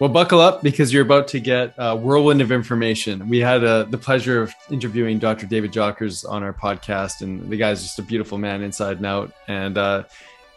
Well, buckle up because you're about to get a whirlwind of information. We had uh, the pleasure of interviewing Dr. David Jockers on our podcast, and the guy's just a beautiful man inside and out. And uh,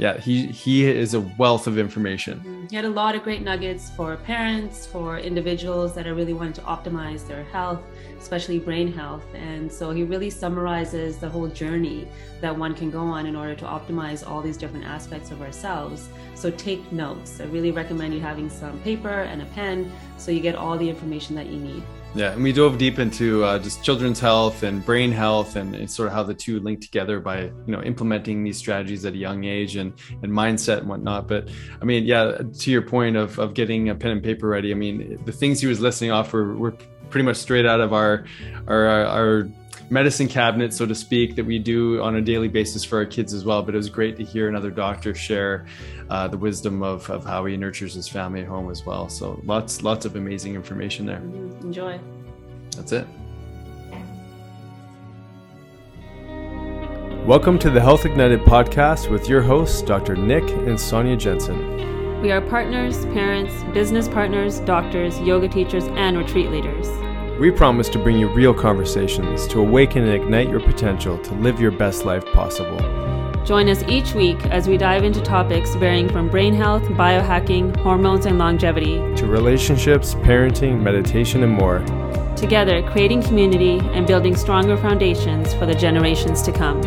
yeah, he he is a wealth of information. Mm-hmm. He had a lot of great nuggets for parents, for individuals that are really wanting to optimize their health, especially brain health. And so he really summarizes the whole journey that one can go on in order to optimize all these different aspects of ourselves. So take notes. I really recommend you having some paper and a pen so you get all the information that you need. Yeah, and we dove deep into uh, just children's health and brain health, and, and, sort of how the two link together by you know implementing these strategies at a young age and and mindset and whatnot. But I mean, yeah, to your point of of getting a pen and paper ready. I mean, the things he was listing off were were pretty much straight out of our our our medicine cabinet, so to speak, that we do on a daily basis for our kids as well. But it was great to hear another doctor share uh, the wisdom of, of how he nurtures his family at home as well. So lots lots of amazing information there. Enjoy. That's it. Welcome to the Health Ignited podcast with your hosts, Dr. Nick and Sonia Jensen. We are partners, parents, business partners, doctors, yoga teachers, and retreat leaders. We promise to bring you real conversations to awaken and ignite your potential to live your best life possible. Join us each week as we dive into topics varying from brain health, biohacking, hormones, and longevity to relationships, parenting, meditation, and more. Together, creating community and building stronger foundations for the generations to come.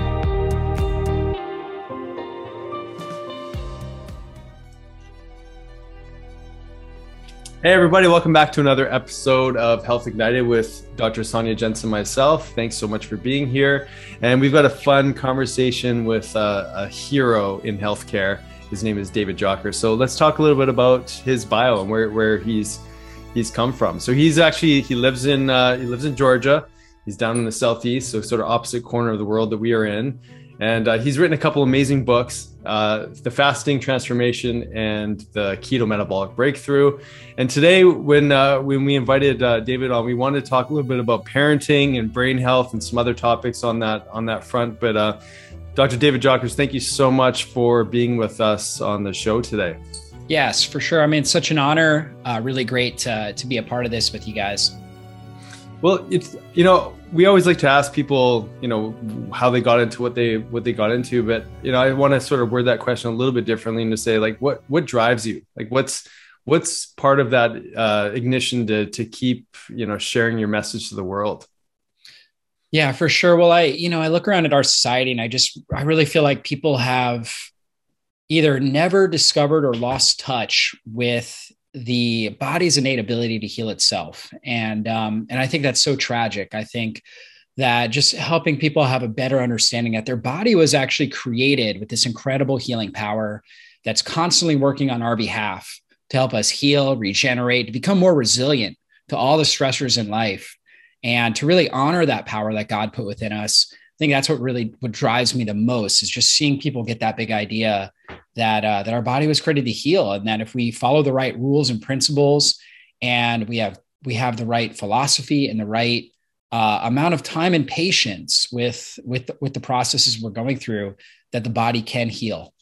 Hey, everybody, welcome back to another episode of Health Ignited with Dr. Sonia Jensen, myself. Thanks so much for being here. And we've got a fun conversation with uh, a hero in healthcare. His name is David Jockers. So let's talk a little bit about his bio and where, where he's he's come from. So he's actually he lives in uh, he lives in Georgia. He's down in the southeast, so sort of opposite corner of the world that we are in. And uh, he's written a couple amazing books uh, The Fasting Transformation and The Keto Metabolic Breakthrough. And today, when, uh, when we invited uh, David on, we wanted to talk a little bit about parenting and brain health and some other topics on that, on that front. But uh, Dr. David Jockers, thank you so much for being with us on the show today. Yes, for sure. I mean, it's such an honor. Uh, really great to, to be a part of this with you guys. Well, it's you know we always like to ask people you know how they got into what they what they got into, but you know I want to sort of word that question a little bit differently and to say like what what drives you like what's what's part of that uh, ignition to to keep you know sharing your message to the world. Yeah, for sure. Well, I you know I look around at our society and I just I really feel like people have either never discovered or lost touch with the body's innate ability to heal itself. And um, and I think that's so tragic. I think that just helping people have a better understanding that their body was actually created with this incredible healing power that's constantly working on our behalf to help us heal, regenerate, to become more resilient to all the stressors in life and to really honor that power that God put within us. I think that's what really what drives me the most is just seeing people get that big idea that uh, that our body was created to heal, and that if we follow the right rules and principles, and we have we have the right philosophy and the right uh, amount of time and patience with with with the processes we're going through, that the body can heal.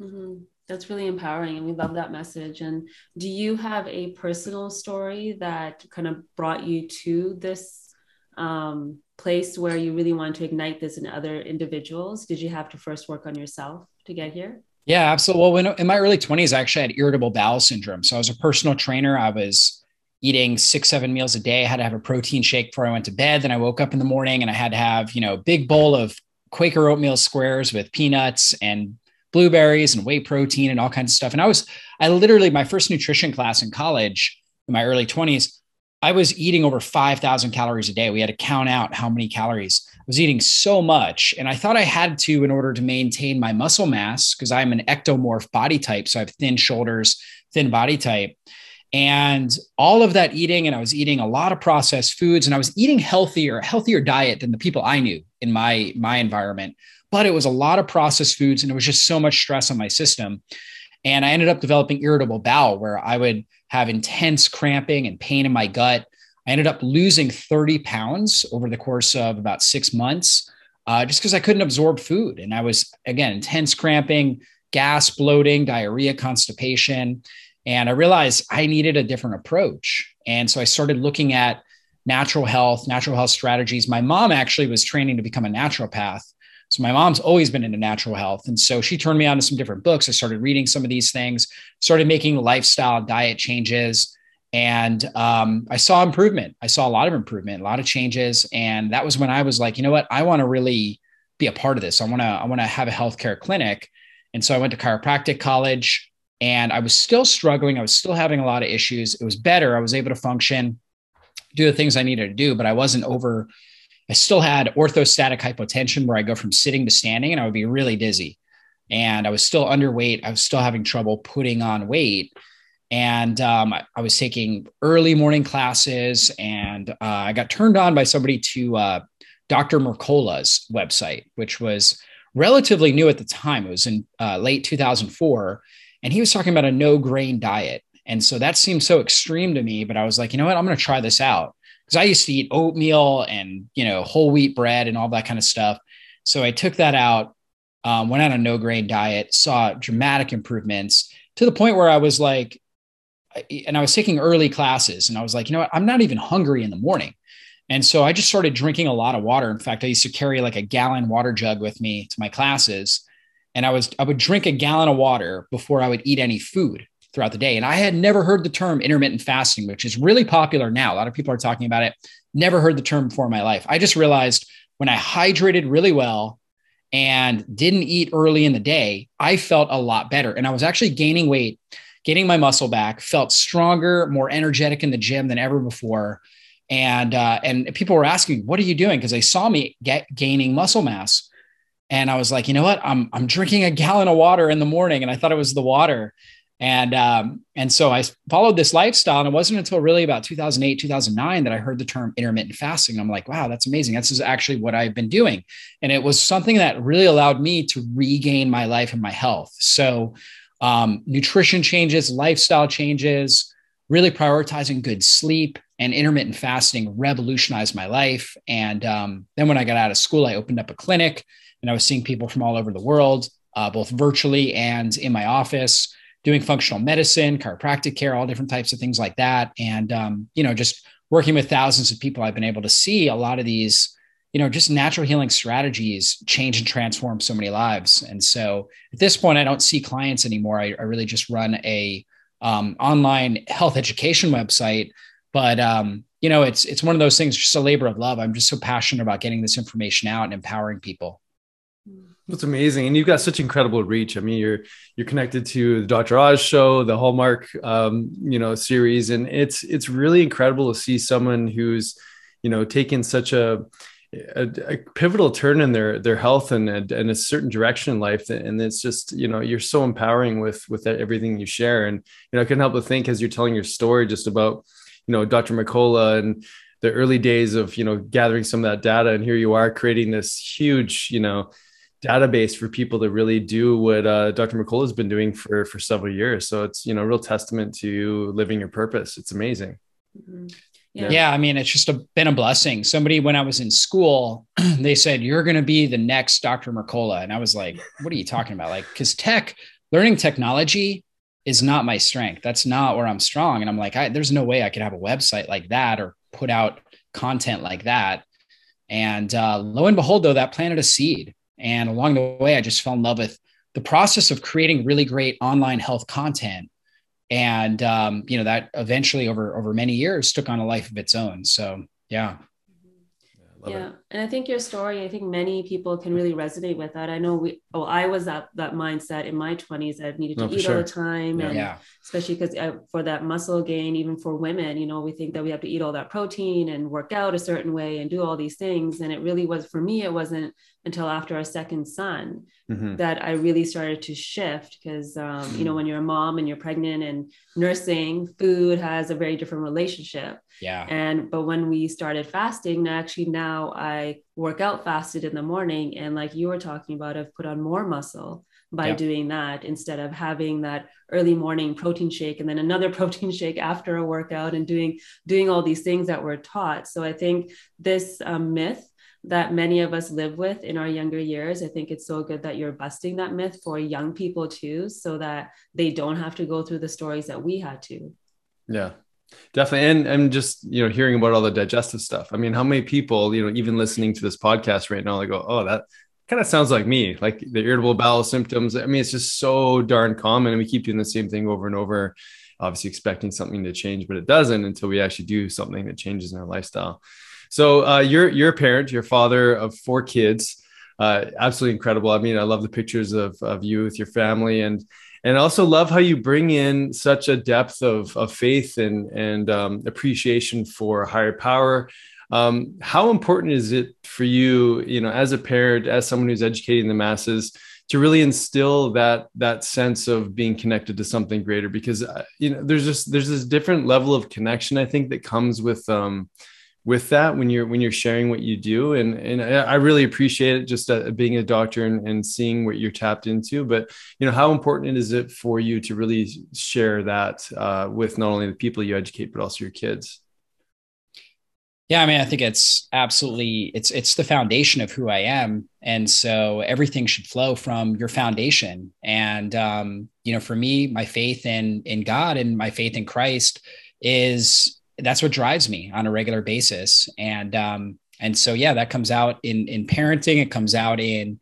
Mm-hmm. That's really empowering, and we love that message. And do you have a personal story that kind of brought you to this um, place where you really wanted to ignite this in other individuals? Did you have to first work on yourself to get here? Yeah, absolutely. Well, when, in my early 20s, I actually had irritable bowel syndrome. So I was a personal trainer. I was eating six, seven meals a day. I had to have a protein shake before I went to bed. Then I woke up in the morning and I had to have, you know, a big bowl of Quaker oatmeal squares with peanuts and blueberries and whey protein and all kinds of stuff. And I was, I literally, my first nutrition class in college in my early 20s, I was eating over 5,000 calories a day. We had to count out how many calories was eating so much. And I thought I had to in order to maintain my muscle mass because I'm an ectomorph body type. So I have thin shoulders, thin body type. And all of that eating, and I was eating a lot of processed foods, and I was eating healthier, healthier diet than the people I knew in my my environment. But it was a lot of processed foods, and it was just so much stress on my system. And I ended up developing irritable bowel, where I would have intense cramping and pain in my gut. I ended up losing 30 pounds over the course of about six months uh, just because I couldn't absorb food. And I was, again, intense cramping, gas, bloating, diarrhea, constipation. And I realized I needed a different approach. And so I started looking at natural health, natural health strategies. My mom actually was training to become a naturopath. So my mom's always been into natural health. And so she turned me on to some different books. I started reading some of these things, started making lifestyle diet changes. And um, I saw improvement. I saw a lot of improvement, a lot of changes. And that was when I was like, you know what? I want to really be a part of this. I want to, I want to have a healthcare clinic. And so I went to chiropractic college and I was still struggling. I was still having a lot of issues. It was better. I was able to function, do the things I needed to do, but I wasn't over I still had orthostatic hypotension where I go from sitting to standing and I would be really dizzy. And I was still underweight. I was still having trouble putting on weight. And um, I, I, was taking early morning classes and uh, I got turned on by somebody to uh, Dr. Mercola's website, which was relatively new at the time. It was in uh, late 2004. And he was talking about a no grain diet. And so that seemed so extreme to me, but I was like, you know what? I'm going to try this out because I used to eat oatmeal and you know whole wheat bread and all that kind of stuff. So I took that out, um, went on a no grain diet, saw dramatic improvements to the point where I was like, and I was taking early classes, and I was like, you know what, I'm not even hungry in the morning. And so I just started drinking a lot of water. In fact, I used to carry like a gallon water jug with me to my classes. And I was I would drink a gallon of water before I would eat any food throughout the day. And I had never heard the term intermittent fasting, which is really popular now. A lot of people are talking about it. Never heard the term before in my life. I just realized when I hydrated really well and didn't eat early in the day, I felt a lot better. And I was actually gaining weight, getting my muscle back, felt stronger, more energetic in the gym than ever before. And uh, and people were asking, "What are you doing?" Because they saw me get gaining muscle mass, and I was like, "You know what? I'm I'm drinking a gallon of water in the morning," and I thought it was the water. And um, and so I followed this lifestyle, and it wasn't until really about 2008, 2009 that I heard the term intermittent fasting. I'm like, wow, that's amazing. This is actually what I've been doing, and it was something that really allowed me to regain my life and my health. So, um, nutrition changes, lifestyle changes, really prioritizing good sleep, and intermittent fasting revolutionized my life. And um, then when I got out of school, I opened up a clinic, and I was seeing people from all over the world, uh, both virtually and in my office doing functional medicine, chiropractic care, all different types of things like that. And, um, you know, just working with thousands of people, I've been able to see a lot of these, you know, just natural healing strategies change and transform so many lives. And so at this point, I don't see clients anymore. I, I really just run a um, online health education website. But, um, you know, it's, it's one of those things, just a labor of love. I'm just so passionate about getting this information out and empowering people. That's amazing, and you've got such incredible reach. I mean, you're you're connected to the Dr. Oz show, the Hallmark, um, you know, series, and it's it's really incredible to see someone who's, you know, taken such a a, a, pivotal turn in their their health and and a certain direction in life and it's just you know you're so empowering with with everything you share and you know i can help but think as you're telling your story just about you know dr mercola and the early days of you know gathering some of that data and here you are creating this huge you know database for people to really do what uh, Dr. Mercola has been doing for for several years. So it's you know real testament to living your purpose. It's amazing. Mm-hmm. Yeah. yeah. I mean, it's just a, been a blessing. Somebody, when I was in school, they said, You're going to be the next Dr. Mercola. And I was like, What are you talking about? Like, because tech, learning technology is not my strength. That's not where I'm strong. And I'm like, I, There's no way I could have a website like that or put out content like that. And uh, lo and behold, though, that planted a seed. And along the way, I just fell in love with the process of creating really great online health content. And um, you know that eventually, over over many years, took on a life of its own. So yeah. Yeah, it. and I think your story. I think many people can really resonate with that. I know we. Oh, I was that, that mindset in my twenties. I needed to no, eat sure. all the time, yeah. and yeah. especially because uh, for that muscle gain, even for women, you know, we think that we have to eat all that protein and work out a certain way and do all these things. And it really was for me. It wasn't until after our second son mm-hmm. that I really started to shift because um, you know when you're a mom and you're pregnant and nursing, food has a very different relationship. Yeah. And but when we started fasting, actually now I work out fasted in the morning, and like you were talking about, I've put on more muscle by doing that instead of having that early morning protein shake and then another protein shake after a workout and doing doing all these things that we're taught so i think this um, myth that many of us live with in our younger years. I think it's so good that you're busting that myth for young people too, so that they don't have to go through the stories that we had to. Yeah, definitely. And and just you know hearing about all the digestive stuff. I mean how many people you know even listening to this podcast right now they go oh that kind of sounds like me. Like the irritable bowel symptoms. I mean it's just so darn common. And we keep doing the same thing over and over obviously expecting something to change but it doesn't until we actually do something that changes in our lifestyle. So uh, you're you're a parent. You're father of four kids. Uh, absolutely incredible. I mean i love the pictures of, of you with your family and and also love how you bring in such a depth of, of faith and and um, appreciation for higher power. Um, how important is it for you you know as a parent as someone who's educating the masses to really instill that that sense of being connected to something greater? Because uh, you know there's just there's this different level of connection i think that comes with um, with that when you're when you're sharing what you do. And and I really appreciate it just uh, being a doctor and, and seeing what you're tapped into. But you know how important is it for you to really share that uh, with not only the people you educate but also your kids? Yeah i mean i think it's absolutely it's it's the foundation of who i am. And so everything should flow from your foundation. And um you know for me my faith in in god and my faith in christ is that's what drives me on a regular basis. And um, and so yeah, that comes out in in parenting. It comes out in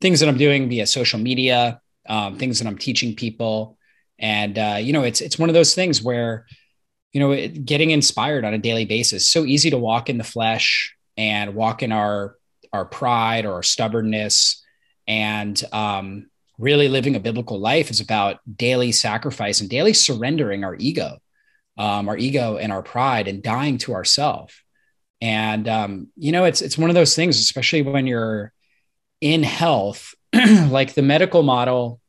things that I'm doing via social media, um, things that I'm teaching people, and uh, you know, it's it's one of those things where you know, it, getting inspired on a daily basis. So easy to walk in the flesh and walk in our our pride or our stubbornness, and um, really living a biblical life is about daily sacrifice and daily surrendering our ego um, our ego and our pride and dying to ourself. And um, you know, it's it's one of those things, especially when you're in health, like the medical model.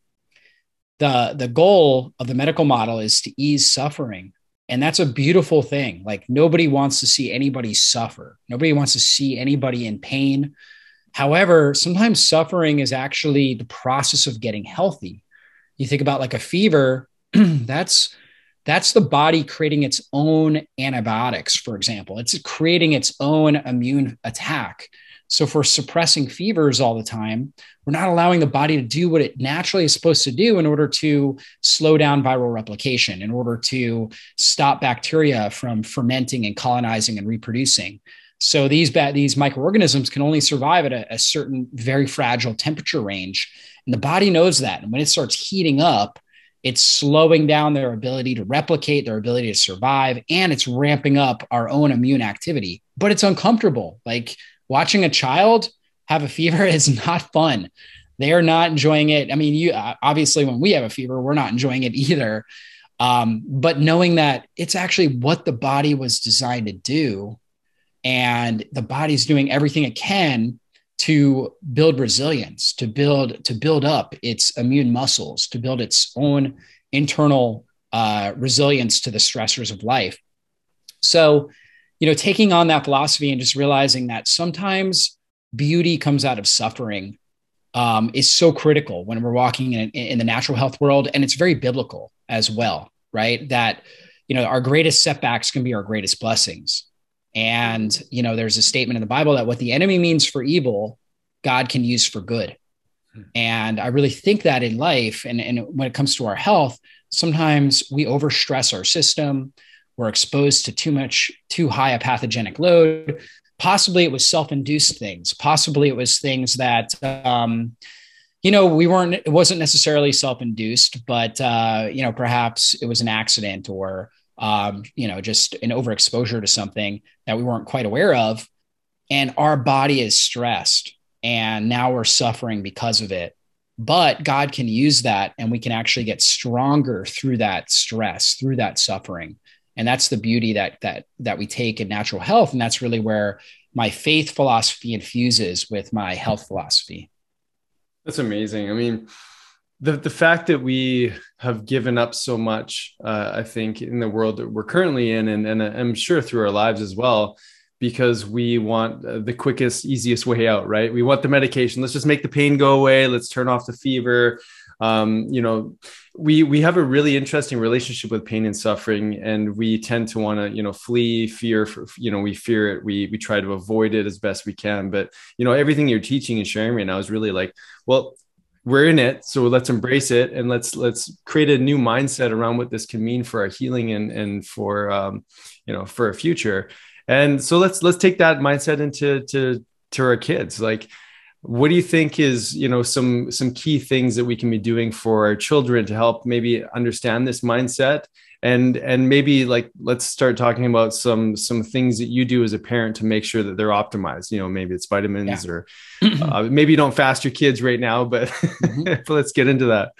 The the goal of the medical model is to ease suffering, and that's a beautiful thing. Like nobody wants to see anybody suffer. Nobody wants to see anybody in pain. However, sometimes suffering is actually the process of getting healthy. You think about like a fever, that's that's the body creating its own antibiotics, for example. It's creating its own immune attack. So, for suppressing fevers all the time, we're not allowing the body to do what it naturally is supposed to do in order to slow down viral replication, in order to stop bacteria from fermenting and colonizing and reproducing. So these these microorganisms can only survive at a, a certain very fragile temperature range, and the body knows that. And when it starts heating up, it's slowing down their ability to replicate, their ability to survive, and it's ramping up our own immune activity. But it's uncomfortable. Like watching a child have a fever is not fun. They are not enjoying it. I mean, you obviously, when we have a fever, we're not enjoying it either. Um, but knowing that it's actually what the body was designed to do, and the body's doing everything it can to build resilience, to build to build up its immune muscles, to build its own internal uh, resilience to the stressors of life. So, you know, taking on that philosophy and just realizing that sometimes beauty comes out of suffering um, is so critical when we're walking in, in the natural health world, and it's very biblical as well, right? That you know our greatest setbacks can be our greatest blessings and, you know, there's a statement in the Bible that what the enemy means for evil, God can use for good. Hmm. And I really think that in life and, and when it comes to our health, sometimes we overstress our system. We're exposed to too much, too high a pathogenic load. Possibly it was self induced things. Possibly it was things that, um, you know, we weren't, it wasn't necessarily self induced, but, uh, you know, perhaps it was an accident or, um, you know, just an overexposure to something that we weren't quite aware of. And our body is stressed and now we're suffering because of it. But God can use that and we can actually get stronger through that stress, through that suffering. And that's the beauty that that that we take in natural health. And that's really where my faith philosophy infuses with my health philosophy. That's amazing. I mean, the the fact that we have given up so much, uh, I think, in the world that we're currently in, and, and I'm sure through our lives as well, because we want uh, the quickest, easiest way out, right? We want the medication. Let's just make the pain go away. Let's turn off the fever. um, you know we we have a really interesting relationship with pain and suffering and we tend to want to you know flee fear for, you know we fear it we we try to avoid it as best we can but you know everything you're teaching and sharing right now is really like well we're in it so let's embrace it and let's let's create a new mindset around what this can mean for our healing and and for um, you know for a future. And so let's let's take that mindset into to to our kids. Like what do you think is you know some some key things that we can be doing for our children to help maybe understand this mindset and and maybe like let's start talking about some some things that you do as a parent to make sure that they're optimized you know maybe it's vitamins yeah. or uh, maybe you don't fast your kids right now but, mm-hmm. but let's get into that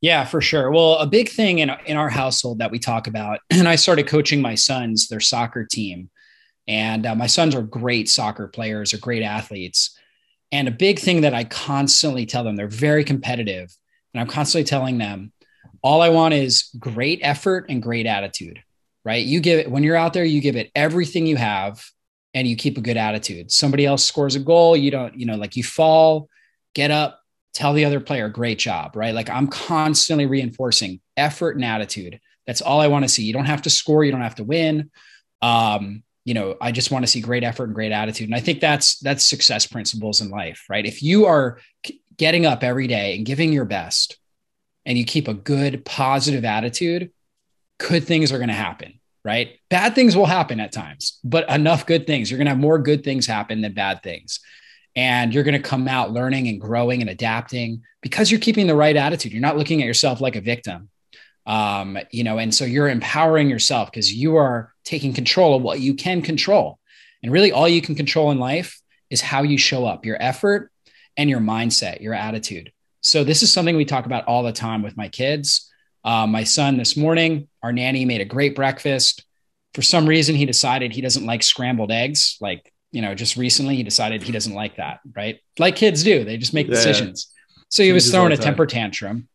yeah, for sure. Well, a big thing in, in our household that we talk about, and I started coaching my sons, their soccer team. And uh, my sons are great soccer players, are great athletes. And a big thing that I constantly tell them, they're very competitive. And I'm constantly telling them, all I want is great effort and great attitude, right? You give it, when you're out there, you give it everything you have and you keep a good attitude. Somebody else scores a goal, you don't, you know, like you fall, get up, tell the other player, great job, right? Like I'm constantly reinforcing effort and attitude. That's all I want to see. You don't have to score, you don't have to win. Um, you know, I just want to see great effort and great attitude. And I think that's that's success principles in life, right? If you are getting up every day and giving your best and you keep a good positive attitude, good things are going to happen, right? Bad things will happen at times, but enough good things. You're going to have more good things happen than bad things. And you're going to come out learning and growing and adapting because you're keeping the right attitude. You're not looking at yourself like a victim. Um, you know and so you're empowering yourself because you are taking control of what you can control. And really all you can control in life is how you show up your effort and your mindset your attitude so this is something we talk about all the time with my kids uh, my son this morning our nanny made a great breakfast for some reason he decided he doesn't like scrambled eggs like you know, just recently he decided he doesn't like that, right? Like kids do, they just make yeah. decisions. So he was throwing a temper tantrum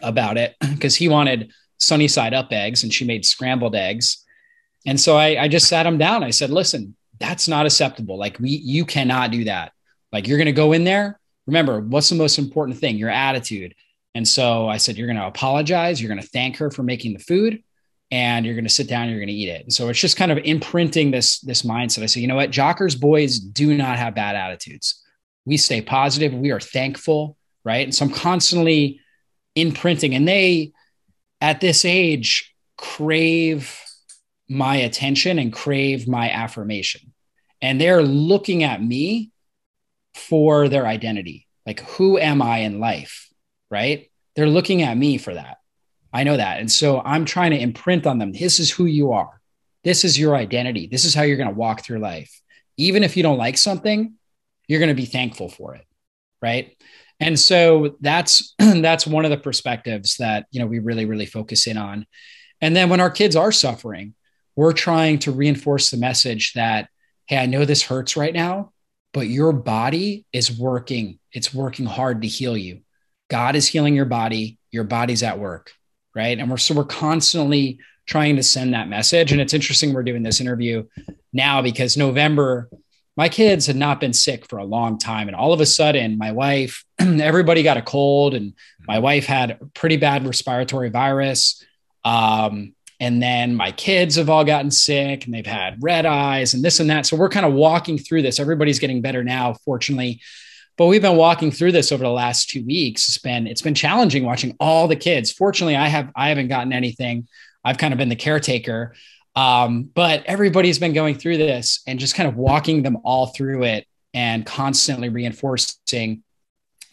about it because he wanted sunny side up eggs and she made scrambled eggs. And so I, I just sat him down. I said, listen, that's not acceptable. Like we, you cannot do that. Like you're going to go in there. Remember, what's the most important thing? Your attitude. And so I said, you're going to apologize. You're going to thank her for making the food and you're going to sit down you're going to eat it. And so it's just kind of imprinting this this mindset. I say, you know what, Jockers boys do not have bad attitudes. We stay positive. We are thankful, right? And so I'm constantly imprinting, and they at this age crave my attention and crave my affirmation, and they're looking at me for their identity. Like, who am I in life? Right? They're looking at me for that. I know that. And so I'm trying to imprint on them this is who you are. This is your identity. This is how you're going to walk through life. Even if you don't like something, you're going to be thankful for it. Right. And so that's that's one of the perspectives that you know we really really focus in on. And then when our kids are suffering, we're trying to reinforce the message that hey, I know this hurts right now, but your body is working. It's working hard to heal you. God is healing your body. Your body's at work right? And we're so we're constantly trying to send that message. And it's interesting we're doing this interview now because November, my kids had not been sick for a long time. And all of a sudden, my wife, everybody got a cold, and my wife had a pretty bad respiratory virus. Um, and then my kids have all gotten sick and they've had red eyes and this and that. So we're kind of walking through this. Everybody's getting better now, fortunately. But we've been walking through this over the last two weeks. It's been it's been challenging watching all the kids. Fortunately i have i haven't gotten anything. I've kind of been the caretaker. Um, but everybody's been going through this and just kind of walking them all through it and constantly reinforcing.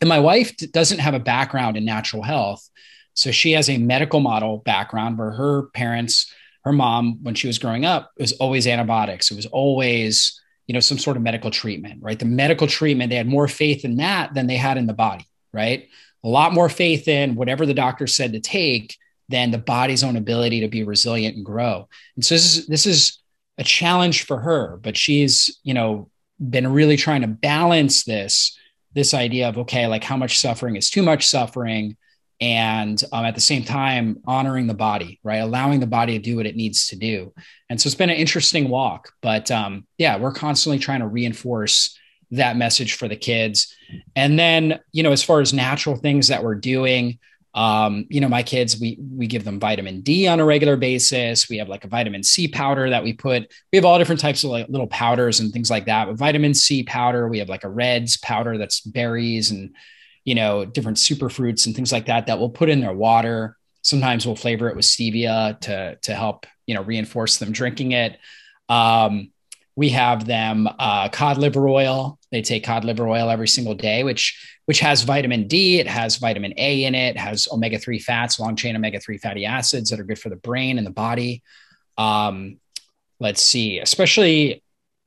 And my wife doesn't have a background in natural health so she has a medical model background where her parents her mom when she was growing up was always antibiotics. It was always you know some sort of medical treatment right? The medical treatment they had more faith in that than they had in the body right? A lot more faith in whatever the doctor said to take than the body's own ability to be resilient and grow. And so this is this is a challenge for her but she's you know been really trying to balance this this idea of okay like how much suffering is too much suffering and um, at the same time honoring the body right allowing the body to do what it needs to do and so it's been an interesting walk but um, yeah we're constantly trying to reinforce that message for the kids And then, you know, as far as natural things that we're doing, um, you know, my kids, we we give them vitamin D on a regular basis. We have like a vitamin C powder that we put. We have all different types of like little powders and things like that. But vitamin C powder, we have like a reds powder that's berries and you know different super fruits and things like that that we'll put in their water. Sometimes we'll flavor it with stevia to to help you know reinforce them drinking it. Um, we have them uh, cod liver oil. They take cod liver oil every single day, which which has vitamin D. It has vitamin A in it. Has omega three fats, long chain omega three fatty acids that are good for the brain and the body. Um, let's see, especially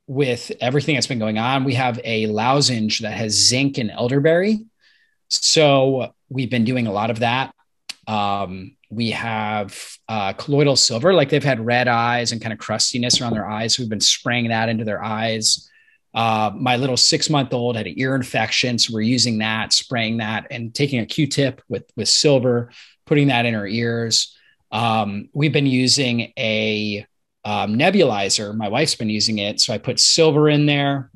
with everything that's been going on, we have a lozenge that has zinc and elderberry. So we've been doing a lot of that. Um, we have uh, colloidal silver, like they've had red eyes and kind of crustiness around their eyes. So we've been spraying that into their eyes. Uh, my little six month old had an ear infection. So we're using that, spraying that, and taking a Q tip with, with silver, putting that in her ears. Um, we've been using a um, nebulizer. My wife's been using it. So I put silver in there.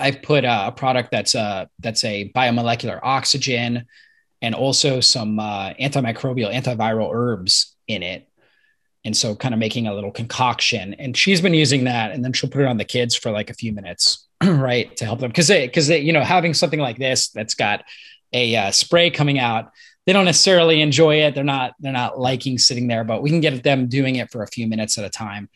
I've put a, a product that's a, that's a biomolecular oxygen and also some uh, antimicrobial, antiviral herbs in it. And so, kind of making a little concoction. And she's been using that, and then she'll put it on the kids for like a few minutes, right, to help them because they because they you know having something like this that's got a uh, spray coming out they don't necessarily enjoy it they're not they're not liking sitting there but we can get them doing it for a few minutes at a time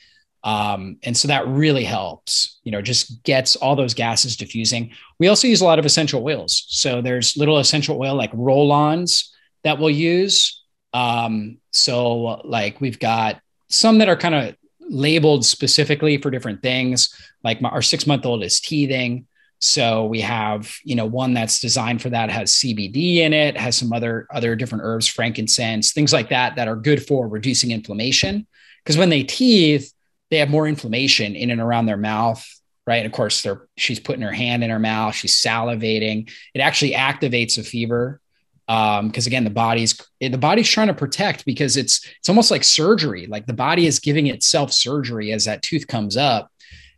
um, and so that really helps, you know, just gets all those gases diffusing. We also use a lot of essential oils. So there's little essential oil like roll ons that we'll use. Um, so, like, we've got some that are kind of labeled specifically for different things. Like, my, our six month old is teething. So we have, you know, one that's designed for that has CBD in it, has some other other different herbs, frankincense, things like that that are good for reducing inflammation. Because when they teeth, they have more inflammation in and around their mouth right? And of course they're she's putting her hand in her mouth. She's salivating. It actually activates a fever um because again the body's the body's trying to protect because it's it's almost like surgery. Like the body is giving itself surgery as that tooth comes up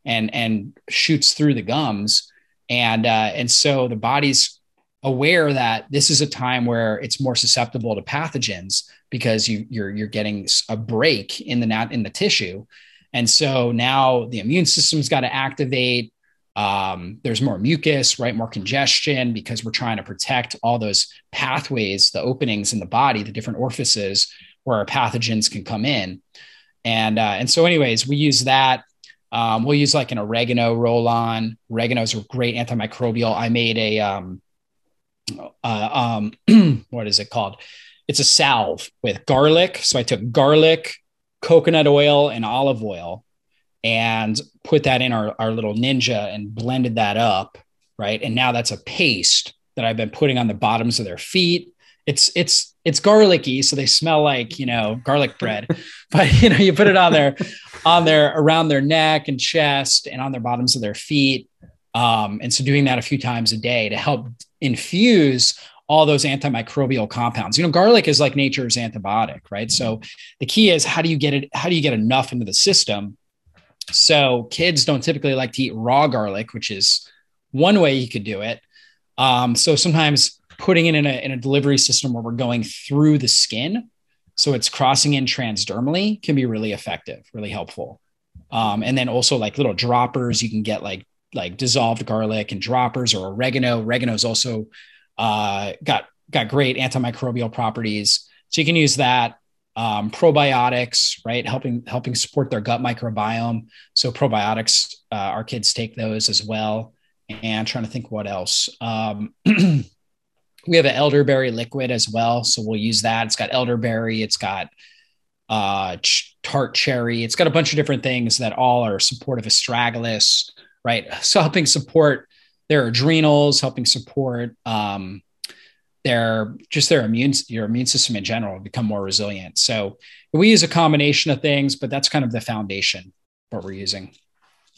and and shoots through the gums. And uh and so the body's aware that this is a time where it's more susceptible to pathogens because you you're you're getting a break in the nat in the tissue and so now the immune system's got to activate. Um, there's more mucus, right? More congestion because we're trying to protect all those pathways, the openings in the body, the different orifices where our pathogens can come in. And, uh, and so, anyways, we use that. Um, we'll use like an oregano roll on. Oregano is a great antimicrobial. I made a, um, uh, um, what is it called? It's a salve with garlic. So I took garlic, coconut oil and olive oil and put that in our, our little ninja and blended that up. Right. And now that's a paste that I've been putting on the bottoms of their feet. It's, it's, it's garlicky. So they smell like, you know, garlic bread, but you know, you put it on their, on their, around their neck and chest and on their bottoms of their feet. Um, and so doing that a few times a day to help infuse all those antimicrobial compounds. You know, garlic is like nature's antibiotic, right? So the key is how do you get it? How do you get enough into the system? So kids don't typically like to eat raw garlic, which is one way you could do it. Um, so sometimes putting it in a, in a delivery system where we're going through the skin, so it's crossing in transdermally, can be really effective, really helpful. Um, and then also like little droppers, you can get like like dissolved garlic and droppers or oregano. Oregano is also uh, got got great antimicrobial properties. So you can use that. Um, probiotics, right, helping helping support their gut microbiome. So probiotics, uh, our kids take those as well. And trying to think what else. Um, we have an elderberry liquid as well, so we'll use that. It's got elderberry. It's got uh, ch- tart cherry. It's got a bunch of different things that all are supportive of astragalus, right? So helping support their adrenals, helping support um, their just their immune your immune system in general become more resilient. So we use a combination of things, but that's kind of the foundation what we're using.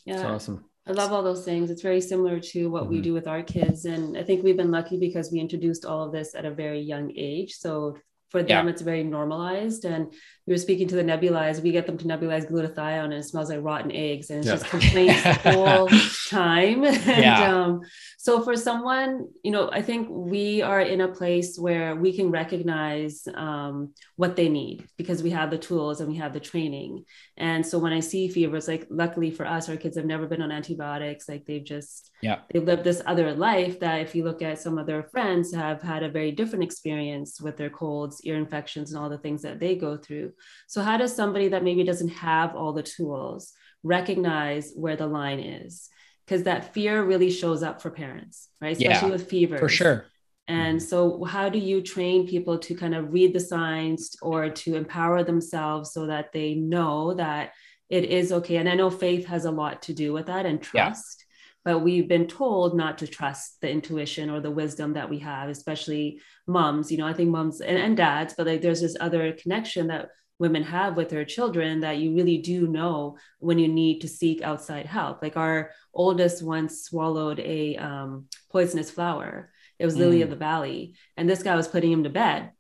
Yeah, that's awesome. I love all those things. It's very similar to what mm-hmm. we do with our kids, and I think we've been lucky because we introduced all of this at a very young age. So for them yeah. it's very normalized and we were speaking to the nebulized we get them to nebulize glutathione and it smells like rotten eggs and it's yeah. just complaints the whole time and yeah. um, so for someone you know i think we are in a place where we can recognize um, what they need because we have the tools and we have the training and so when i see fevers like luckily for us our kids have never been on antibiotics like they've just yeah they've lived this other life that if you look at some of their friends have had a very different experience with their colds ear infections and all the things that they go through. So how does somebody that maybe doesn't have all the tools recognize where the line is? Because that fear really shows up for parents right? Especially yeah, with fever for sure. And so, how do you train people to kind of read the signs or to empower themselves so that they know that it is okay? And I know faith has a lot to do with that and trust, yeah. But we've been told not to trust the intuition or the wisdom that we have, especially moms. You know, I think moms and, and dads, but like there's this other connection that women have with their children that you really do know when you need to seek outside help. Like our oldest once swallowed a um, poisonous flower it was Lily mm. of the Valley. And this guy was putting him to bed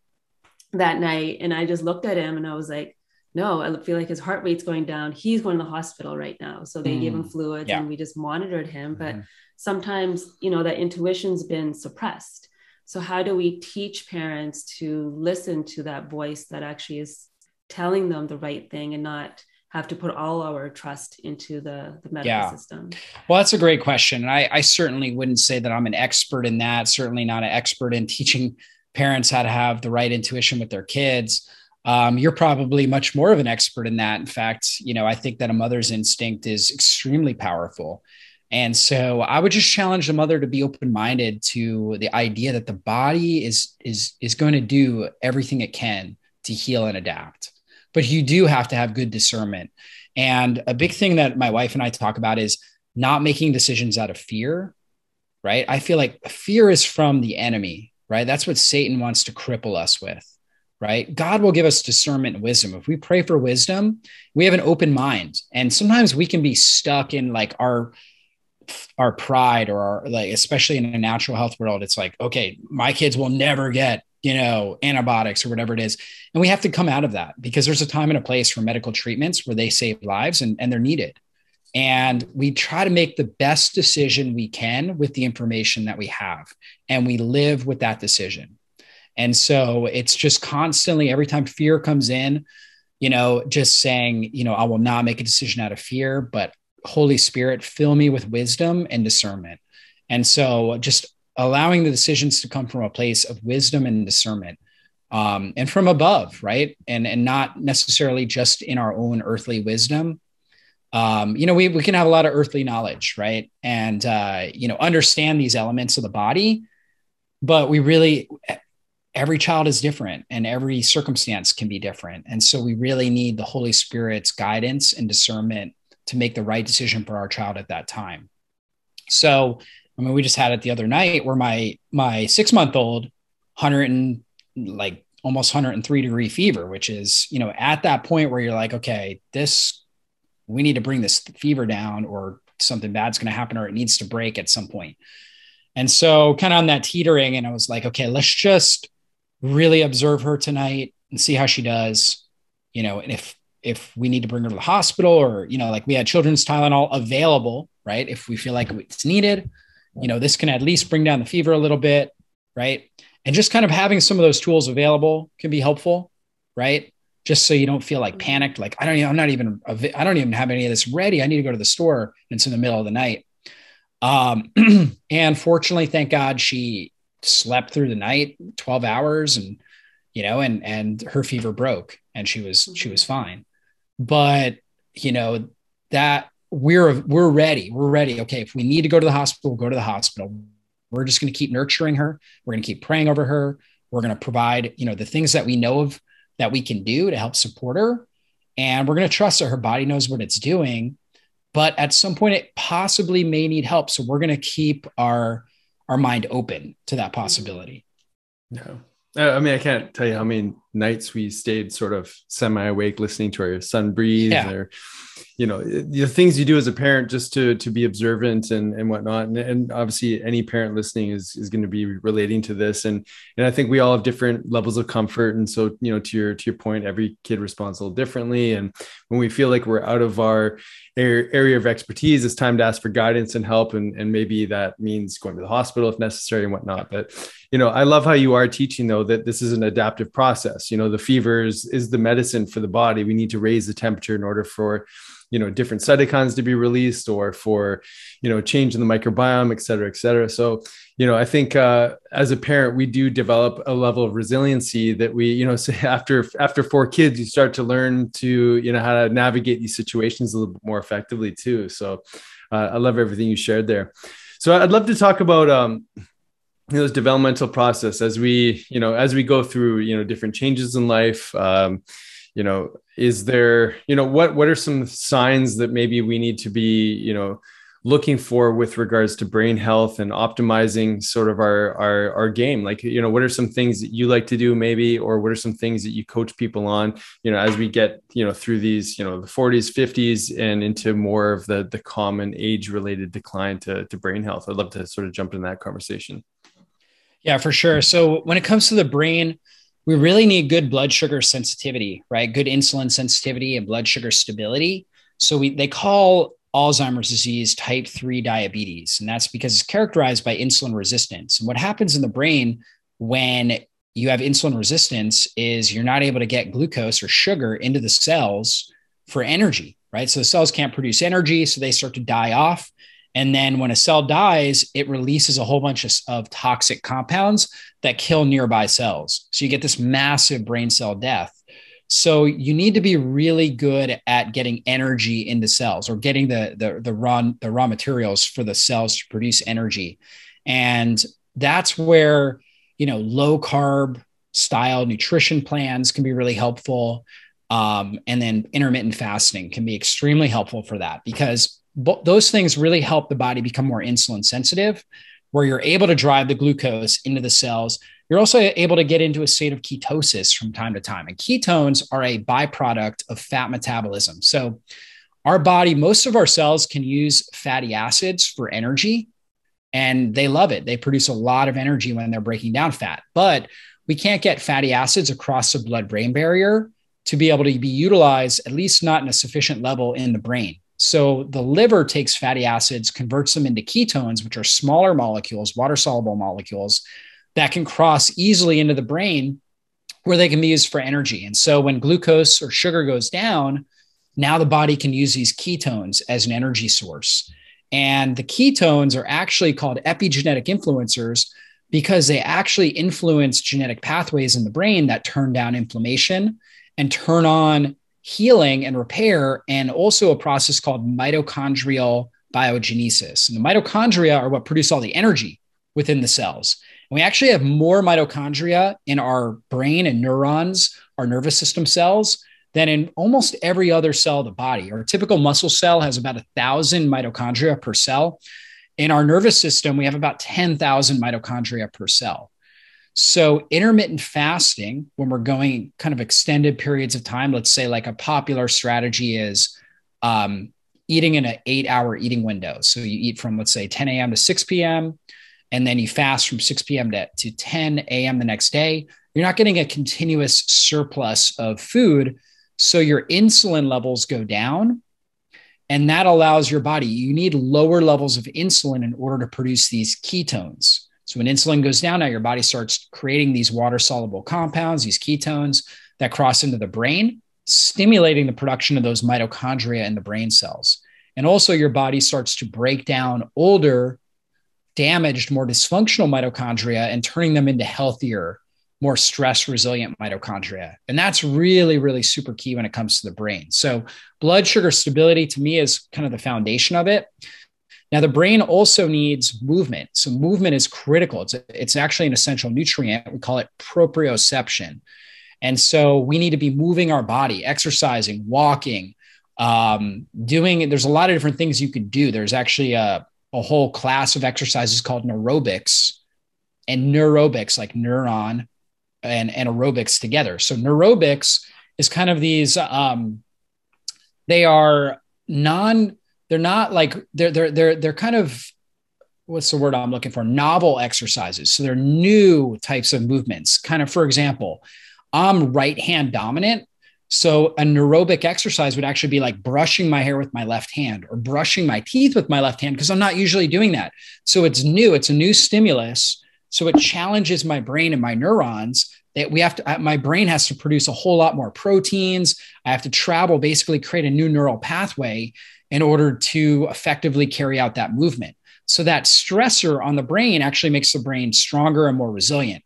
that night. And I just looked at him and I was like, no, I feel like his heart rate's going down. He's going to the hospital right now. So they mm. gave him mm. fluids yeah. and we just monitored him. But mm. sometimes, you know, that intuition's been suppressed. So how do we teach parents to listen to that voice that actually is telling them the right thing and not have to put all our trust into the, the medical yeah. system? Well, that's a great question. And I, I certainly wouldn't say that I'm an expert in that, certainly not an expert in teaching parents how to have the right intuition with their kids. Um, you're probably much more of an expert in that. In fact, you know, I think that a mother's instinct is extremely powerful. And so I would just challenge the mother to be open-minded to the idea that the body is is is going to do everything it can to heal and adapt but you do have to have good discernment. And a big thing that my wife and I talk about is not making decisions out of fear, right? I feel like fear is from the enemy, right? That's what Satan wants to cripple us with, right? God will give us discernment and wisdom. If we pray for wisdom, we have an open mind. And sometimes we can be stuck in like our our pride or our like especially in a natural health world it's like okay my kids will never get you know, antibiotics or whatever it is. And we have to come out of that because there's a time and a place for medical treatments where they save lives and, and they're needed. And we try to make the best decision we can with the information that we have. And we live with that decision. And so it's just constantly, every time fear comes in, you know, just saying, you know, I will not make a decision out of fear, but Holy Spirit, fill me with wisdom and discernment. And so just allowing the decisions to come from a place of wisdom and discernment um, and from above right? And and not necessarily just in our own earthly wisdom. Um, you know we, we can have a lot of earthly knowledge right? And uh, you know understand these elements of the body but we really every child is different and every circumstance can be different and so we really need the holy spirit's guidance and discernment to make the right decision for our child at that time so I mean, we just had it the other night where my my six month old, hundred and like almost 103 degree fever, which is you know at that point where you're like, okay, this we need to bring this fever down, or something bad's going to happen, or it needs to break at some point. And so, kind of on that teetering, and I was like, okay, let's just really observe her tonight and see how she does. You know, and if if we need to bring her to the hospital, or you know, like we had children's Tylenol available, right? If we feel like it's needed you know, this can at least bring down the fever a little bit, right? And just kind of having some of those tools available can be helpful, right? Just so you don't feel like panicked, like I don't, I'm not even, I don't even have any of this ready. I need to go to the store, and it's in the middle of the night. Um, and fortunately, thank God, she slept through the night, 12 hours, and you know, and and her fever broke, and she was she mm-hmm. was fine. But you know that we're we're ready. We're ready. Okay, if we need to go to the hospital, we'll go to the hospital. We're just going to keep nurturing her. We're going to keep praying over her. We're going to provide, you know, the things that we know of that we can do to help support her. And we're going to trust that her body knows what it's doing. But at some point, it possibly may need help. So we're going to keep our our mind open to that possibility. No, I mean, I can't tell you how many nights we stayed sort of semi awake, listening to our son breathe yeah. or you know the things you do as a parent just to to be observant and and whatnot. And, and obviously any parent listening is is going to be relating to this. And and i think we all have different levels of comfort. And so you know to your to your point every kid responds a little differently. And when we feel like we're out of our area of expertise it's time to ask for guidance and help. And and maybe that means going to the hospital if necessary and whatnot. But you know i love how you are teaching though that this is an adaptive process you know the fevers is the medicine for the body. We need to raise the temperature in order for you know different cytokines to be released or for you know change in the microbiome et cetera et cetera. So you know i think uh, as a parent we do develop a level of resiliency that we you know say after after four kids you start to learn to you know how to navigate these situations a little bit more effectively too. So uh, i love everything you shared there. So i'd love to talk about um, this developmental process as we you know as we go through you know different changes in life um, you know is there you know what what are some signs that maybe we need to be you know looking for with regards to brain health and optimizing sort of our our our game like you know what are some things that you like to do maybe or what are some things that you coach people on you know as we get you know through these you know the 40s 50s and into more of the the common age related decline to to brain health i'd love to sort of jump in that conversation yeah for sure so when it comes to the brain we really need good blood sugar sensitivity, right? Good insulin sensitivity and blood sugar stability. So we they call Alzheimer's disease type 3 diabetes, and that's because it's characterized by insulin resistance. And what happens in the brain when you have insulin resistance is you're not able to get glucose or sugar into the cells for energy, right? So the cells can't produce energy, so they start to die off. And then when a cell dies, it releases a whole bunch of, of, toxic compounds that kill nearby cells. So you get this massive brain cell death. So you need to be really good at getting energy into cells or getting the, the, the raw the raw materials for the cells to produce energy. And that's where, you know, low carb style nutrition plans can be really helpful. Um, and then intermittent fasting can be extremely helpful for that because those things really help the body become more insulin sensitive, where you're able to drive the glucose into the cells. You're also able to get into a state of ketosis from time to time. And ketones are a byproduct of fat metabolism. So, our body, most of our cells can use fatty acids for energy, and they love it. They produce a lot of energy when they're breaking down fat, but we can't get fatty acids across the blood brain barrier to be able to be utilized, at least not in a sufficient level in the brain. So the liver takes fatty acids, converts them into ketones, which are smaller molecules, water soluble molecules that can cross easily into the brain where they can be used for energy. And so when glucose or sugar goes down, now the body can use these ketones as an energy source. And the ketones are actually called epigenetic influencers because they actually influence genetic pathways in the brain that turn down inflammation and turn on healing and repair, and also a process called mitochondrial biogenesis. And the mitochondria are what produce all the energy within the cells. And we actually have more mitochondria in our brain and neurons, our nervous system cells, than in almost every other cell of the body. Our typical muscle cell has about a thousand mitochondria per cell. In our nervous system, we have about 10,000 mitochondria per cell. So, intermittent fasting, when we're going kind of extended periods of time, let's say like a popular strategy is um, eating in an eight hour eating window. So, you eat from, let's say, 10 a.m. to 6 p.m., and then you fast from 6 p.m. to, to 10 a.m. the next day. You're not getting a continuous surplus of food. So, your insulin levels go down. And that allows your body, you need lower levels of insulin in order to produce these ketones. So when insulin goes down, now your body starts creating these water soluble compounds, these ketones that cross into the brain, stimulating the production of those mitochondria in the brain cells. And also, your body starts to break down older, damaged, more dysfunctional mitochondria and turning them into healthier, more stress resilient mitochondria. And that's really, really super key when it comes to the brain. So, blood sugar stability to me is kind of the foundation of it. Now, the brain also needs movement. So, movement is critical. It's, it's actually an essential nutrient. We call it proprioception. And so, we need to be moving our body, exercising, walking, um, doing, there's a lot of different things you can do. There's actually a, a whole class of exercises called neurobics and neurobics, like neuron and, and aerobics together. So neurobics is kind of these, um, they are non, they're not like, they're, they're, they're, they're kind of, what's the word I'm looking for? Novel exercises. So they're new types of movements. Kind of, for example, I'm right hand dominant. So a neurobic exercise would actually be like brushing my hair with my left hand or brushing my teeth with my left hand because I'm not usually doing that. So it's new, it's a new stimulus. So it challenges my brain and my neurons that we have to uh, my brain has to produce a whole lot more proteins. I have to travel basically create a new neural pathway in order to effectively carry out that movement. So that stressor on the brain actually makes the brain stronger and more resilient.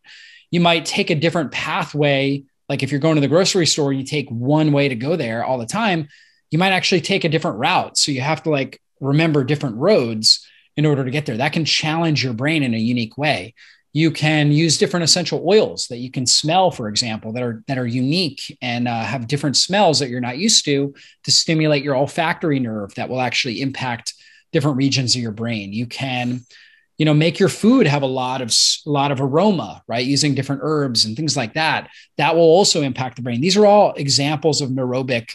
You might take a different pathway like if you're going to the grocery store, you take one way to go there all the time, you might actually take a different route. So you have to like remember different roads in order to get there. That can challenge your brain in a unique way. You can use different essential oils that you can smell, for example, that are that are unique and uh, have different smells that you're not used to to stimulate your olfactory nerve that will actually impact different regions of your brain. You can you know make your food have a lot of a lot of aroma right? Using different herbs and things like that. That will also impact the brain. These are all examples of neurobic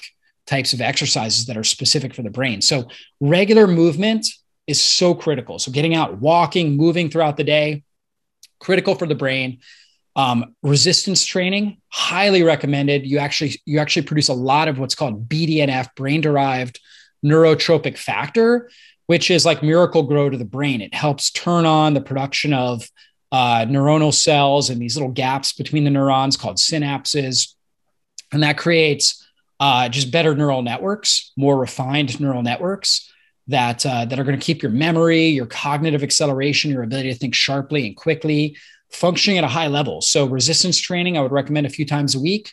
types of exercises that are specific for the brain. So regular movement is so critical. So getting out walking moving throughout the day critical for the brain um, resistance training highly recommended you actually you actually produce a lot of what's called bdnf brain derived neurotrophic factor which is like Miracle-Gro to the brain. It helps turn on the production of uh, neuronal cells and these little gaps between the neurons called synapses. And that creates uh, just better neural networks, more refined neural networks that, uh, that are going to keep your memory, your cognitive acceleration, your ability to think sharply and quickly functioning at a high level. So, resistance training, I would recommend a few times a week.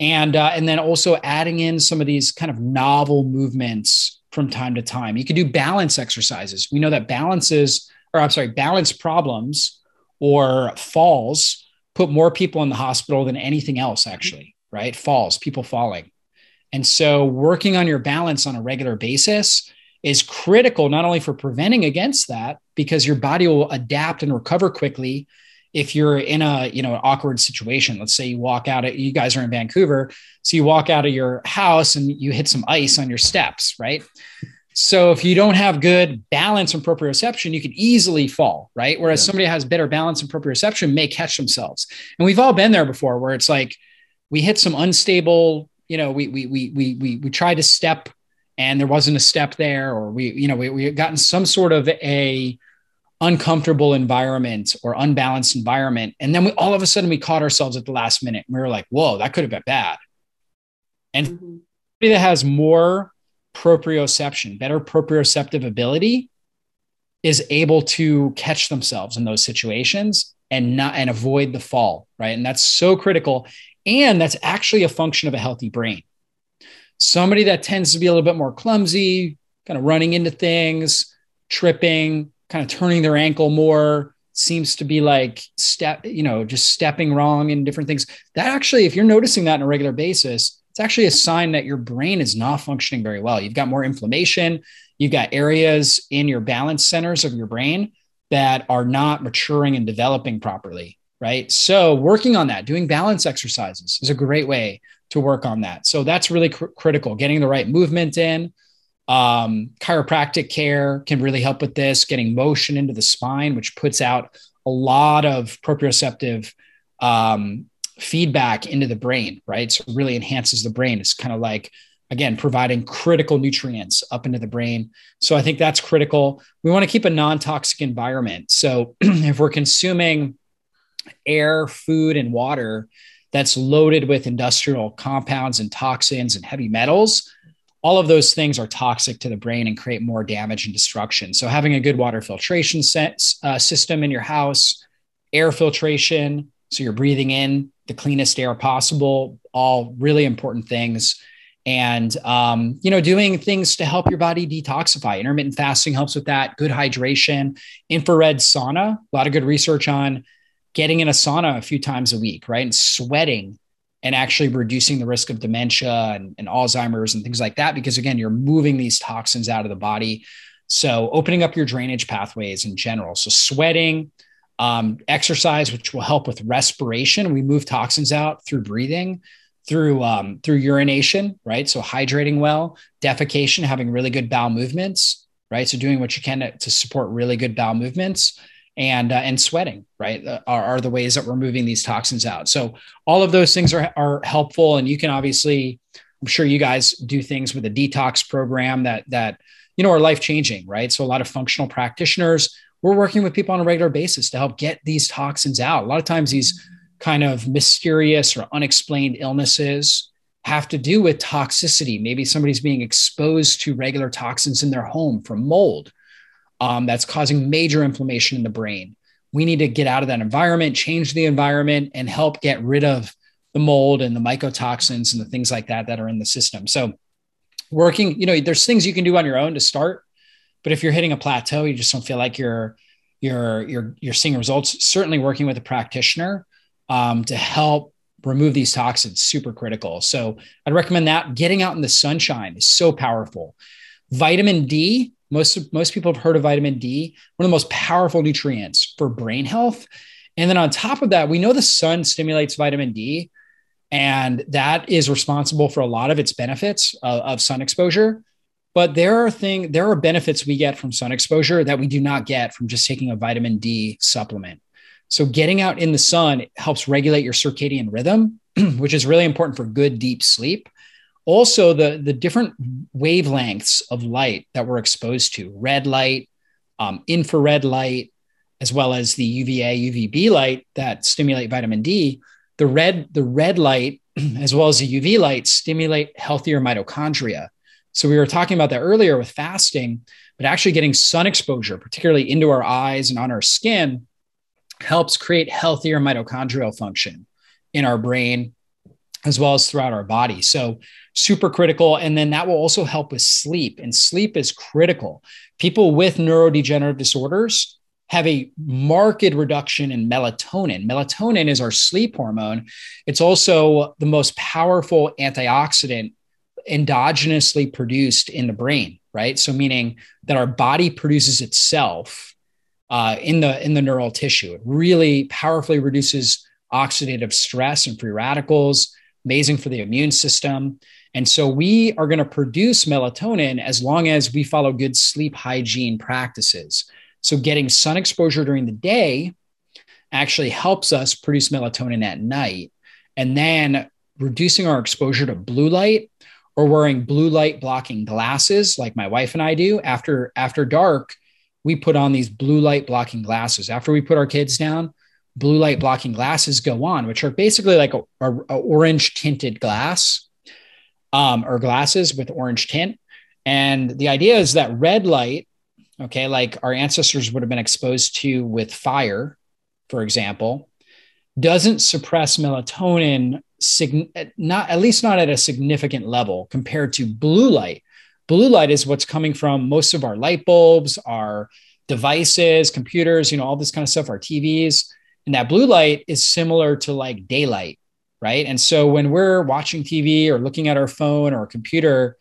And, uh, and then also adding in some of these kind of novel movements from time to time. You can do balance exercises. We know that balances, or I'm sorry, balance problems or falls put more people in the hospital than anything else, actually, right? Falls, people falling. And so working on your balance on a regular basis is critical not only for preventing against that because your body will adapt and recover quickly if you're in a you know an awkward situation. Let's say you walk out of you guys are in vancouver so you walk out of your house and you hit some ice on your steps right? So if you don't have good balance and proprioception you could easily fall right? Whereas yeah. somebody has better balance and proprioception may catch themselves. And we've all been there before where it's like we hit some unstable you know we we we we we, we tried to step and there wasn't a step there or we you know we, we gotten some sort of a uncomfortable environment or unbalanced environment. And then we all of a sudden we caught ourselves at the last minute. We were like, whoa, that could have been bad. And mm-hmm. that has more proprioception, better proprioceptive ability, is able to catch themselves in those situations and not and avoid the fall, right? And that's so critical. And that's actually a function of a healthy brain. Somebody that tends to be a little bit more clumsy, kind of running into things, tripping, kind of turning their ankle more seems to be like step you know just stepping wrong and different things. That actually if you're noticing that on a regular basis it's actually a sign that your brain is not functioning very well. You've got more inflammation. You've got areas in your balance centers of your brain that are not maturing and developing properly right? So working on that doing balance exercises is a great way to work on that so that's really cr- critical getting the right movement in um, chiropractic care can really help with this, getting motion into the spine, which puts out a lot of proprioceptive um, feedback into the brain, right? So really enhances the brain. It's kind of like, again, providing critical nutrients up into the brain. So I think that's critical. We want to keep a non toxic environment. So if we're consuming air, food, and water that's loaded with industrial compounds and toxins and heavy metals, all of those things are toxic to the brain and create more damage and destruction. So, having a good water filtration set, uh, system in your house, air filtration, so you're breathing in the cleanest air possible, all really important things. And, um, you know, doing things to help your body detoxify. Intermittent fasting helps with that, good hydration, infrared sauna, a lot of good research on getting in a sauna a few times a week, right? And sweating and actually reducing the risk of dementia and, and, Alzheimer's and things like that. Because again, you're moving these toxins out of the body. So opening up your drainage pathways in general. So sweating, Um, exercise, which will help with respiration. We move toxins out through breathing, through um, through urination, right? So hydrating well, defecation, having really good bowel movements, right? So doing what you can to, to support really good bowel movements, and uh, and sweating, right, uh, are, are the ways that we're moving these toxins out. So all of those things are are helpful, and you can obviously, I'm sure you guys do things with a detox program that that you know are life changing, right? So a lot of functional practitioners we're working with people on a regular basis to help get these toxins out. A lot of times, these kind of mysterious or unexplained illnesses have to do with toxicity. Maybe somebody's being exposed to regular toxins in their home from mold um, that's causing major inflammation in the brain. We need to get out of that environment, change the environment, and help get rid of the mold and the mycotoxins and the things like that that are in the system. So, working, you know, there's things you can do on your own to start but if you're hitting a plateau, you just don't feel like you're you're you're you're seeing results. Certainly, working with a practitioner um, to help remove these toxins super critical. So I'd recommend that. Getting out in the sunshine is so powerful. Vitamin D. Most most people have heard of vitamin D. One of the most powerful nutrients for brain health. And then on top of that, we know the sun stimulates vitamin D, and that is responsible for a lot of its benefits of, of sun exposure. But there are thing there are benefits we get from sun exposure that we do not get from just taking a vitamin D supplement. So getting out in the sun helps regulate your circadian rhythm, which is really important for good deep sleep. Also, the, the different wavelengths of light that we're exposed to, red light, um, infrared light, as well as the UVA, UVB light that stimulate vitamin D. The red, the red light, as well as the UV light, stimulate healthier mitochondria. So we were talking about that earlier with fasting, but actually getting sun exposure, particularly into our eyes and on our skin, helps create healthier mitochondrial function in our brain as well as throughout our body. So super critical. And then that will also help with sleep. And sleep is critical. People with neurodegenerative disorders have a marked reduction in melatonin. Melatonin is our sleep hormone. It's also the most powerful antioxidant endogenously produced in the brain, right? So meaning that our body produces itself uh, in the in the neural tissue. It really powerfully reduces oxidative stress and free radicals. Amazing for the immune system. And so we are going to produce melatonin as long as we follow good sleep hygiene practices. So getting sun exposure during the day actually helps us produce melatonin at night. And then reducing our exposure to blue light or wearing blue light blocking glasses like my wife and I do after after dark we put on these blue light blocking glasses after we put our kids down blue light blocking glasses go on which are basically like a, a, a orange tinted glass um, or glasses with orange tint and the idea is that red light okay like our ancestors would have been exposed to with fire for example doesn't suppress melatonin not at least not at a significant level compared to blue light. Blue light is what's coming from most of our light bulbs, our devices, computers, you know, all this kind of stuff, our TVs. And that blue light is similar to like daylight, right? And so when we're watching TV or looking at our phone or computer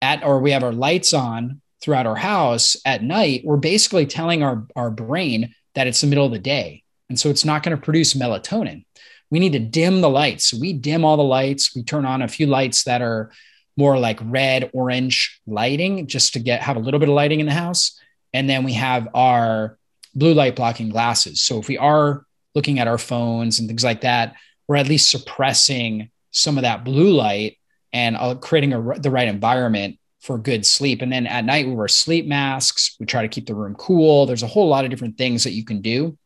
at or we have our lights on throughout our house at night, we're basically telling our, our brain that it's the middle of the day. And so it's not going to produce melatonin we need to dim the lights. We dim all the lights. We turn on a few lights that are more like red, orange lighting just to get have a little bit of lighting in the house. And then we have our blue light blocking glasses. So if we are looking at our phones and things like that, we're at least suppressing some of that blue light and uh, creating a, the right environment for good sleep. And then at night, we wear sleep masks. We try to keep the room cool. There's a whole lot of different things that you can do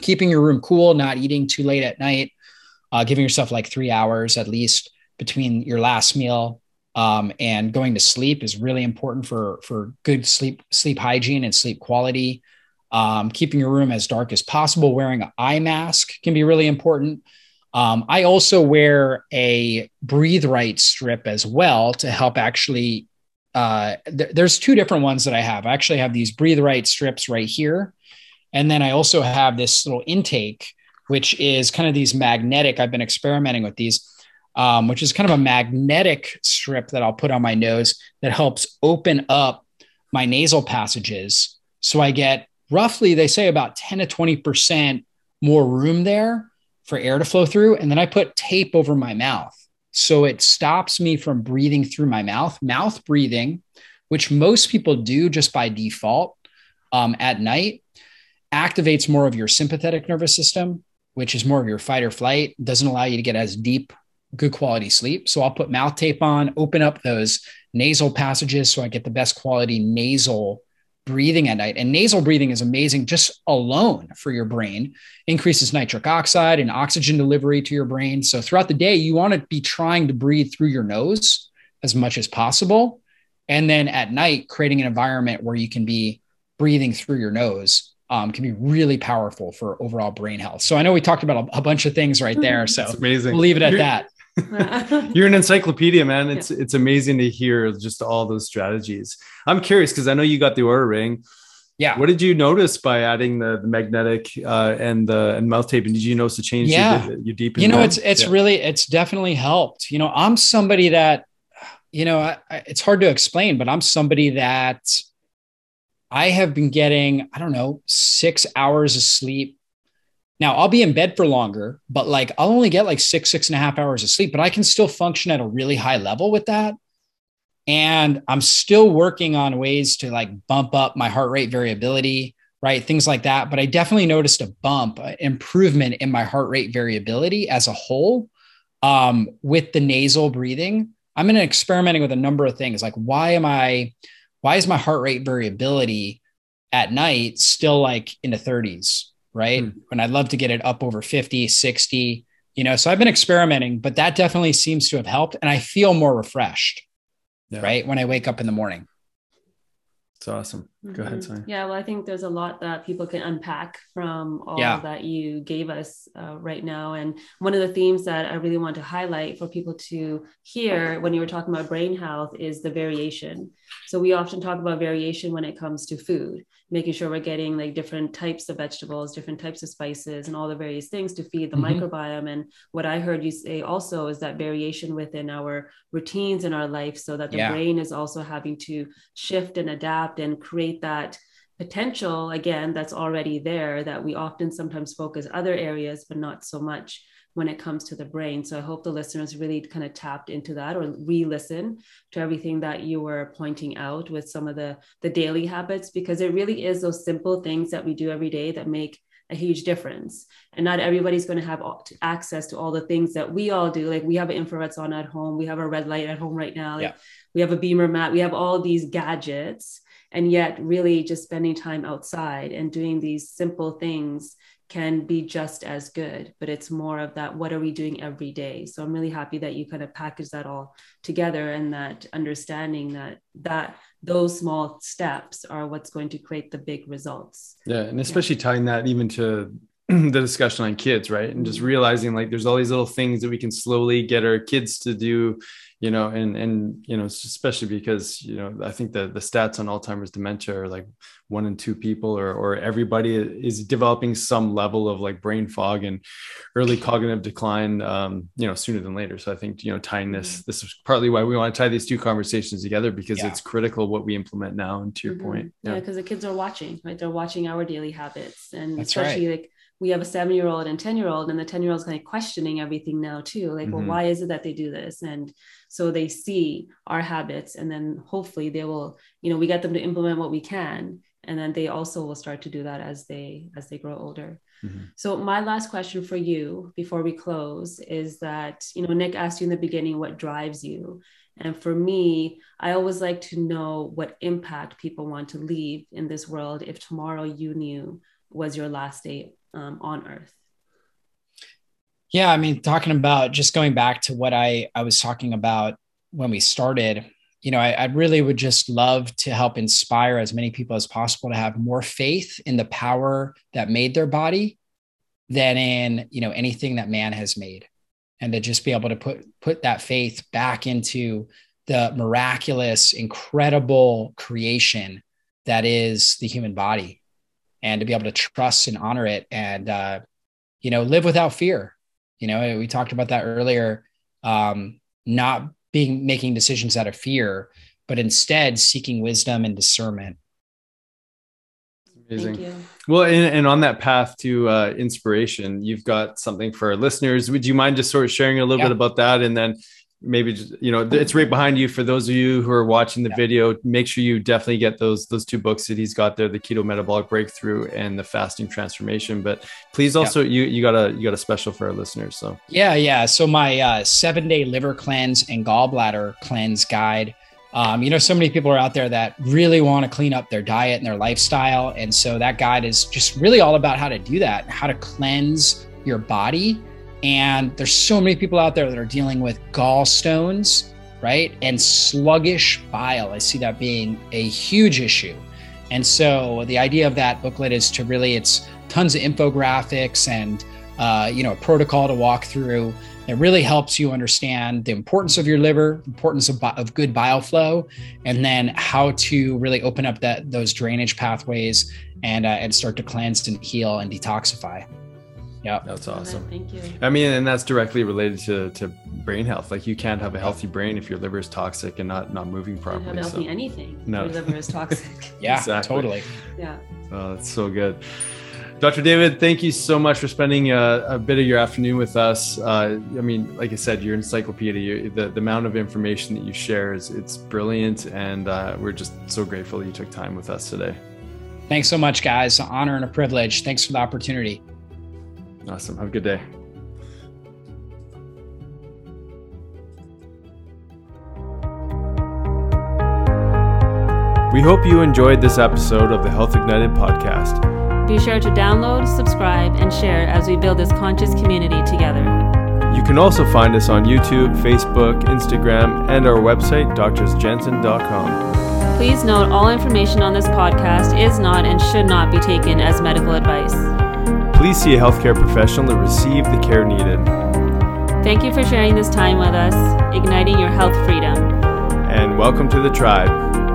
keeping your room cool, not eating too late at night, uh, giving yourself like three hours at least between your last meal um, and going to sleep is really important for for good sleep sleep hygiene and sleep quality. Um, keeping your room as dark as possible, wearing an eye mask can be really important. Um, I also wear a breathe right strip as well to help actually. Uh, th- there's two different ones that I have. I actually have these breathe right strips right here and then I also have this little intake, which is kind of these magnetic. I've been experimenting with these, um, which is kind of a magnetic strip that I'll put on my nose that helps open up my nasal passages. So I get roughly they say about 10 to 20% more room there for air to flow through. And then I put tape over my mouth. So it stops me from breathing through my mouth. Mouth breathing, which most people do just by default um, at night, activates more of your sympathetic nervous system, which is more of your fight or flight, doesn't allow you to get as deep, good quality sleep. So I'll put mouth tape on, open up those nasal passages so I get the best quality nasal breathing at night. And nasal breathing is amazing just alone for your brain, increases nitric oxide and oxygen delivery to your brain. So throughout the day, you want to be trying to breathe through your nose as much as possible. And then at night, creating an environment where you can be breathing through your nose um, can be really powerful for overall brain health. So I know we talked about a, a bunch of things right there. So amazing. We'll leave it at that. You're an encyclopedia, man. It's yeah. it's amazing to hear just all those strategies. I'm curious because I know you got the Oura ring. Yeah. What did you notice by adding the, the magnetic uh, and the and mouth tape? And did you notice the change? Yeah. You, you deep. You know, it's it's yeah. really it's definitely helped. You know, I'm somebody that, you know, I, I, it's hard to explain, but I'm somebody that I have been getting I don't know six hours of sleep now I'll be in bed for longer, but like I'll only get like six, six and a half hours of sleep, but I can still function at a really high level with that. And I'm still working on ways to like bump up my heart rate variability, right? Things like that. But I definitely noticed a bump, improvement in my heart rate variability as a whole um, with the nasal breathing. I'm in experimenting with a number of things like why am I, why is my heart rate variability at night still like in the 30s? Right? Mm. When I'd love to get it up over 50, 60, you know. So I've been experimenting, but that definitely seems to have helped. And I feel more refreshed, yeah. right? When I wake up in the morning. It's awesome. Go mm-hmm. ahead, Sonia. Yeah, well, I think there's a lot that people can unpack from all yeah. that you gave us uh, right now. And one of the themes that I really want to highlight for people to hear when you were talking about brain health is the variation. So we often talk about variation when it comes to food making sure we're getting like different types of vegetables, different types of spices, and all the various things to feed the mm-hmm. microbiome. And what I heard you say also is that variation within our routines in our life, so that the yeah. brain is also having to shift and adapt and create that potential again that's already there that we often sometimes focus other areas but not so much when it comes to the brain. So I hope the listeners really kind of tapped into that or re-listen to everything that you were pointing out with some of the the daily habits because it really is those simple things that we do every day that make a huge difference. And not everybody's going to have access to all the things that we all do. Like we have an infrared sauna at home, we have a red light at home right now. Like yeah. We have a BEMER mat, we have all these gadgets. And yet, really, just spending time outside and doing these simple things can be just as good, but it's more of that what are we doing every day? So I'm really happy that you kind of package that all together and that understanding that that those small steps are what's going to create the big results. Yeah, and especially yeah. tying that even to the discussion on kids, right? And just mm-hmm. realizing like there's all these little things that we can slowly get our kids to do you know, and and you know, especially because you know, I think the the stats on Alzheimer's dementia are like one in two people, or or everybody is developing some level of like brain fog and early cognitive decline, um, you know, sooner than later. So I think you know, tying this mm-hmm. this is partly why we want to tie these two conversations together because yeah. it's critical what we implement now. And to your mm-hmm. point, yeah, because yeah, the kids are watching, right? They're watching our daily habits, and That's especially right. like we have a seven year old and 10 year old and the 10 year old is kind of questioning everything now too like mm-hmm. well why is it that they do this and so they see our habits and then hopefully they will you know we get them to implement what we can and then they also will start to do that as they as they grow older mm-hmm. so my last question for you before we close is that you know nick asked you in the beginning what drives you and for me, I always like to know what impact people want to leave in this world if tomorrow you knew was your last day um, on earth? Yeah i mean talking about just going back to what i i was talking about when we started you know I, I really would just love to help inspire as many people as possible to have more faith in the power that made their body than in you know anything that man has made. And to just be able to put put that faith back into the miraculous incredible creation that is the human body and to be able to trust and honor it and uh, you know live without fear you know we talked about that earlier um, not being making decisions out of fear but instead seeking wisdom and discernment Amazing. Well, and, and, on that path to uh, inspiration, you've got something for our listeners. Would you mind just sort of sharing a little yeah. bit about that? And then maybe just you know it's right behind you for those of you who are watching the yeah. video. Make sure you definitely get those those two books that he's got there the keto metabolic breakthrough and the fasting transformation. But please also yeah. you you got a you got a special for our listeners so. Yeah yeah. So my uh, seven day liver cleanse and gallbladder cleanse guide. Um, you know so many people are out there that really want to clean up their diet and their lifestyle. And so that guide is just really all about how to do that how to cleanse your body and there's so many people out there that are dealing with gallstones, right? And sluggish bile. I see that being a huge issue. And so the idea of that booklet is to really, it's tons of infographics and, uh, you know, a protocol to walk through. that really helps you understand the importance of your liver, importance of, of good bile flow, and then how to really open up that those drainage pathways and uh, and start to cleanse and heal and detoxify. Yeah, that's awesome. Thank you. I mean, and that's directly related to to brain health. Like you can't have a healthy brain if your liver is toxic and not not moving properly. You can't have healthy so. anything. No, your liver is toxic. yeah, exactly. totally. Yeah. Oh, that's so good. Dr. David, thank you so much for spending a, a bit of your afternoon with us. Uh, I mean, like I said, your encyclopedia, the, the amount of information that you share is it's brilliant, and uh, we're just so grateful you took time with us today. Thanks so much, guys. An honor and a privilege. Thanks for the opportunity. Awesome. Have a good day. We hope you enjoyed this episode of the Health Ignited podcast. Be sure to download, subscribe, and share as we build this conscious community together. You can also find us on YouTube, Facebook, Instagram, and our website, doctorsjensen.com. Please note all information on this podcast is not and should not be taken as medical advice please see a healthcare professional to receive the care needed. Thank you for sharing this time with us, igniting your health freedom. And welcome to the tribe.